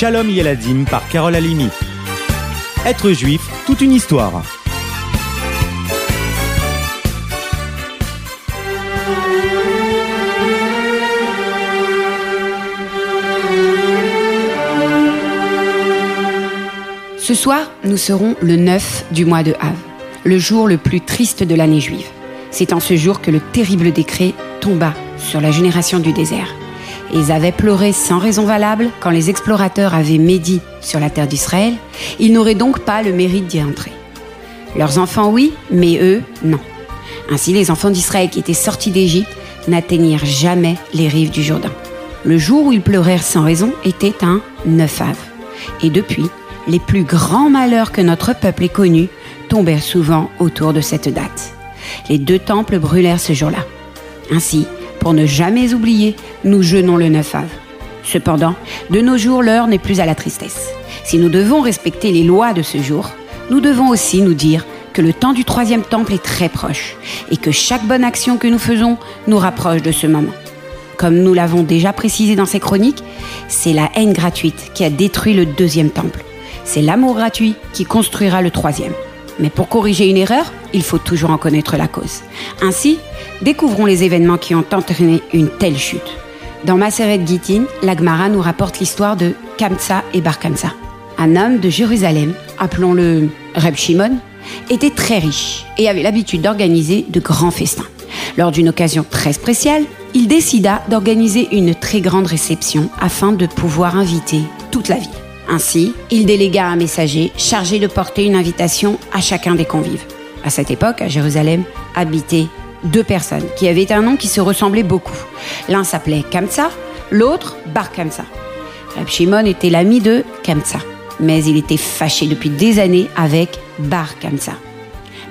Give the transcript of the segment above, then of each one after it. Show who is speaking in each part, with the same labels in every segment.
Speaker 1: Shalom Yeladim par Carole Alimi. Être juif, toute une histoire.
Speaker 2: Ce soir, nous serons le 9 du mois de Av, le jour le plus triste de l'année juive. C'est en ce jour que le terrible décret tomba sur la génération du désert. Ils avaient pleuré sans raison valable quand les explorateurs avaient médit sur la terre d'Israël. Ils n'auraient donc pas le mérite d'y entrer. Leurs enfants, oui, mais eux, non. Ainsi, les enfants d'Israël qui étaient sortis d'Égypte n'atteignirent jamais les rives du Jourdain. Le jour où ils pleurèrent sans raison était un 9 Av. Et depuis, les plus grands malheurs que notre peuple ait connus tombèrent souvent autour de cette date. Les deux temples brûlèrent ce jour-là. Ainsi, pour ne jamais oublier, nous jeûnons le 9 Av. Cependant, de nos jours, l'heure n'est plus à la tristesse. Si nous devons respecter les lois de ce jour, nous devons aussi nous dire que le temps du troisième temple est très proche et que chaque bonne action que nous faisons nous rapproche de ce moment. Comme nous l'avons déjà précisé dans ces chroniques, c'est la haine gratuite qui a détruit le deuxième temple. C'est l'amour gratuit qui construira le troisième. Mais pour corriger une erreur, il faut toujours en connaître la cause. Ainsi, découvrons les événements qui ont entraîné une telle chute. Dans Maseret Gittin, l'Agmara nous rapporte l'histoire de Kamsa et Bar Kamsa. Un homme de Jérusalem, appelons-le Reb Shimon, était très riche et avait l'habitude d'organiser de grands festins. Lors d'une occasion très spéciale, il décida d'organiser une très grande réception afin de pouvoir inviter toute la ville. Ainsi, il délégua un messager chargé de porter une invitation à chacun des convives. À cette époque, à Jérusalem, habitaient deux personnes qui avaient un nom qui se ressemblait beaucoup. L'un s'appelait Kamsa, l'autre Bar Kamsa. Reb Shimon était l'ami de Kamsa, mais il était fâché depuis des années avec Bar Kamsa.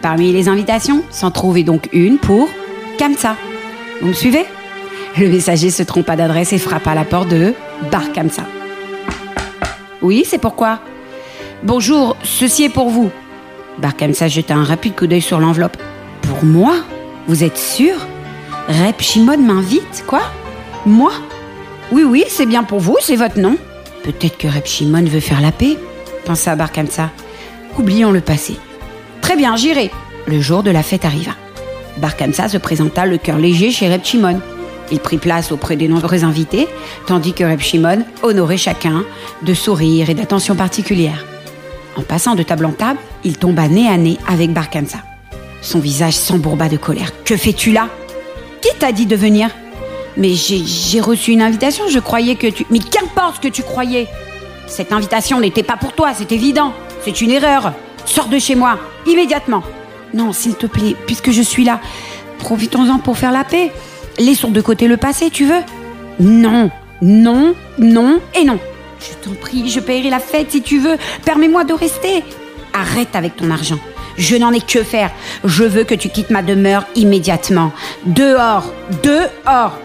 Speaker 2: Parmi les invitations, s'en trouvait donc une pour Kamsa. Vous me suivez? Le messager se trompa d'adresse et frappa à la porte de Bar Kamsa. Oui, c'est pourquoi. Bonjour, ceci est pour vous. Bar Kamsa jeta un rapide coup d'œil sur l'enveloppe. Pour moi? Vous êtes sûr? Rep Shimon m'invite, quoi? Moi? Oui, oui, c'est bien pour vous, c'est votre nom. Peut-être que Rep Shimon veut faire la paix, pensa Bar Kamsa. Oublions le passé. Très bien, j'irai. Le jour de la fête arriva. Bar Kamsa se présenta le cœur léger chez Reb Shimon. Il prit place auprès des nombreux invités, tandis que Reb Shimon honorait chacun de sourires et d'attentions particulières. En passant de table en table, il tomba nez à nez avec Bar Kamsa. Son visage s'embourba de colère. Que fais-tu là? Qui t'a dit de venir? Mais j'ai reçu une invitation, je croyais que tu... Mais qu'importe ce que tu croyais Cette invitation n'était pas pour toi, c'est évident. C'est une erreur. Sors de chez moi, immédiatement. Non, s'il te plaît, puisque je suis là, profitons-en pour faire la paix. Laissons de côté le passé, tu veux? Non, non, non et non. Je t'en prie, je paierai la fête si tu veux. Permets-moi de rester. Arrête avec ton argent. Je n'en ai que faire. Je veux que tu quittes ma demeure immédiatement. Dehors, dehors.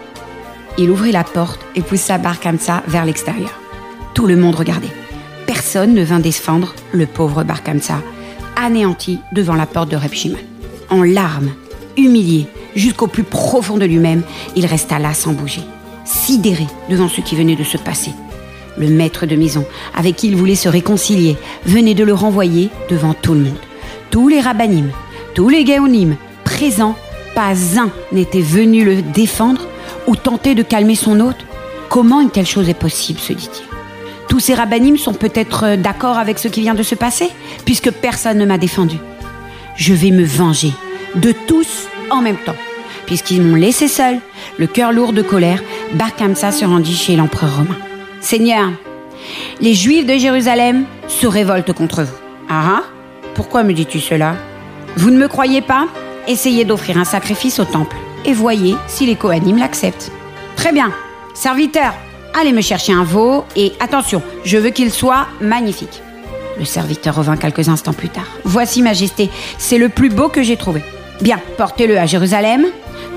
Speaker 2: Il ouvrit la porte et poussa Bar Kamsa vers l'extérieur. Tout le monde regardait. Personne ne vint défendre le pauvre Bar Kamsa, anéanti devant la porte de Reb Shimon. En larmes, humilié jusqu'au plus profond de lui-même, il resta là sans bouger, sidéré devant ce qui venait de se passer. Le maître de maison, avec qui il voulait se réconcilier, venait de le renvoyer devant tout le monde. Tous les rabbinim, tous les gaonim présents, pas un n'était venu le défendre ou tenter de calmer son hôte. Comment une telle chose est possible, se dit-il? Tous ces rabbinim sont peut-être euh, d'accord avec ce qui vient de se passer, puisque personne ne m'a défendu. Je vais me venger de tous en même temps. Puisqu'ils m'ont laissé seul, le cœur lourd de colère, Bar Kamsa se rendit chez l'empereur romain. Seigneur, les Juifs de Jérusalem se révoltent contre vous. Ah ah Pourquoi me dis-tu cela? Vous ne me croyez pas? Essayez d'offrir un sacrifice au temple et voyez si les Kohanim l'acceptent. Très bien. Serviteur, allez me chercher un veau et attention, je veux qu'il soit magnifique. Le serviteur revint quelques instants plus tard. Voici, Majesté, c'est le plus beau que j'ai trouvé. Bien, portez-le à Jérusalem,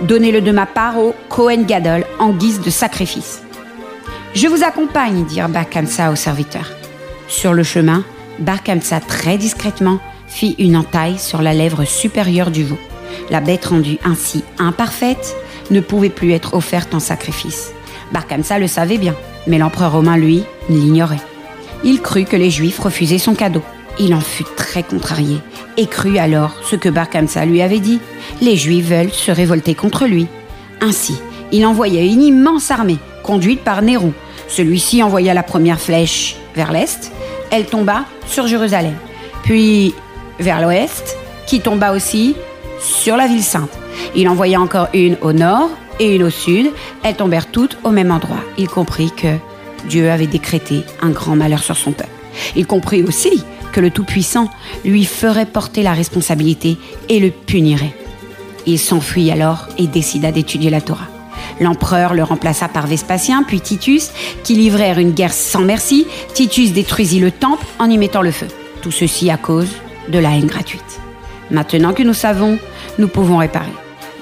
Speaker 2: donnez-le de ma part au Kohen Gadol en guise de sacrifice. Je vous accompagne, dit Bar au serviteur. Sur le chemin, Bar Kamsa très discrètement fit une entaille sur la lèvre supérieure du veau. La bête rendue ainsi imparfaite ne pouvait plus être offerte en sacrifice. Bar Kamsa le savait bien, mais l'empereur romain, lui, l'ignorait. Il crut que les Juifs refusaient son cadeau. Il en fut très contrarié et crut alors ce que Bar Kamsa lui avait dit. Les Juifs veulent se révolter contre lui. Ainsi, il envoya une immense armée, conduite par Néron. Celui-ci envoya la première flèche vers l'est. Elle tomba sur Jérusalem. Puis vers l'ouest, qui tomba aussi sur la ville sainte. Il envoya encore une au nord et une au sud. Elles tombèrent toutes au même endroit. Il comprit que Dieu avait décrété un grand malheur sur son peuple. Il comprit aussi que le Tout-Puissant lui ferait porter la responsabilité et le punirait. Il s'enfuit alors et décida d'étudier la Torah. L'empereur le remplaça par Vespasien, puis Titus, qui livrèrent une guerre sans merci. Titus détruisit le temple en y mettant le feu. Tout ceci à cause de la haine gratuite. Maintenant que nous savons, nous pouvons réparer.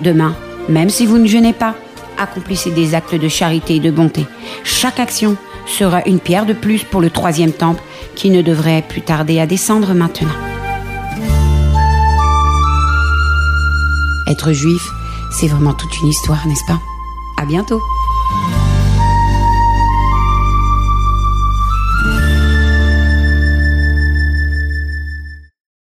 Speaker 2: Demain, même si vous ne jeûnez pas, accomplissez des actes de charité et de bonté. Chaque action sera une pierre de plus pour le troisième temple qui ne devrait plus tarder à descendre maintenant. Être juif, c'est vraiment toute une histoire, n'est-ce pas? À bientôt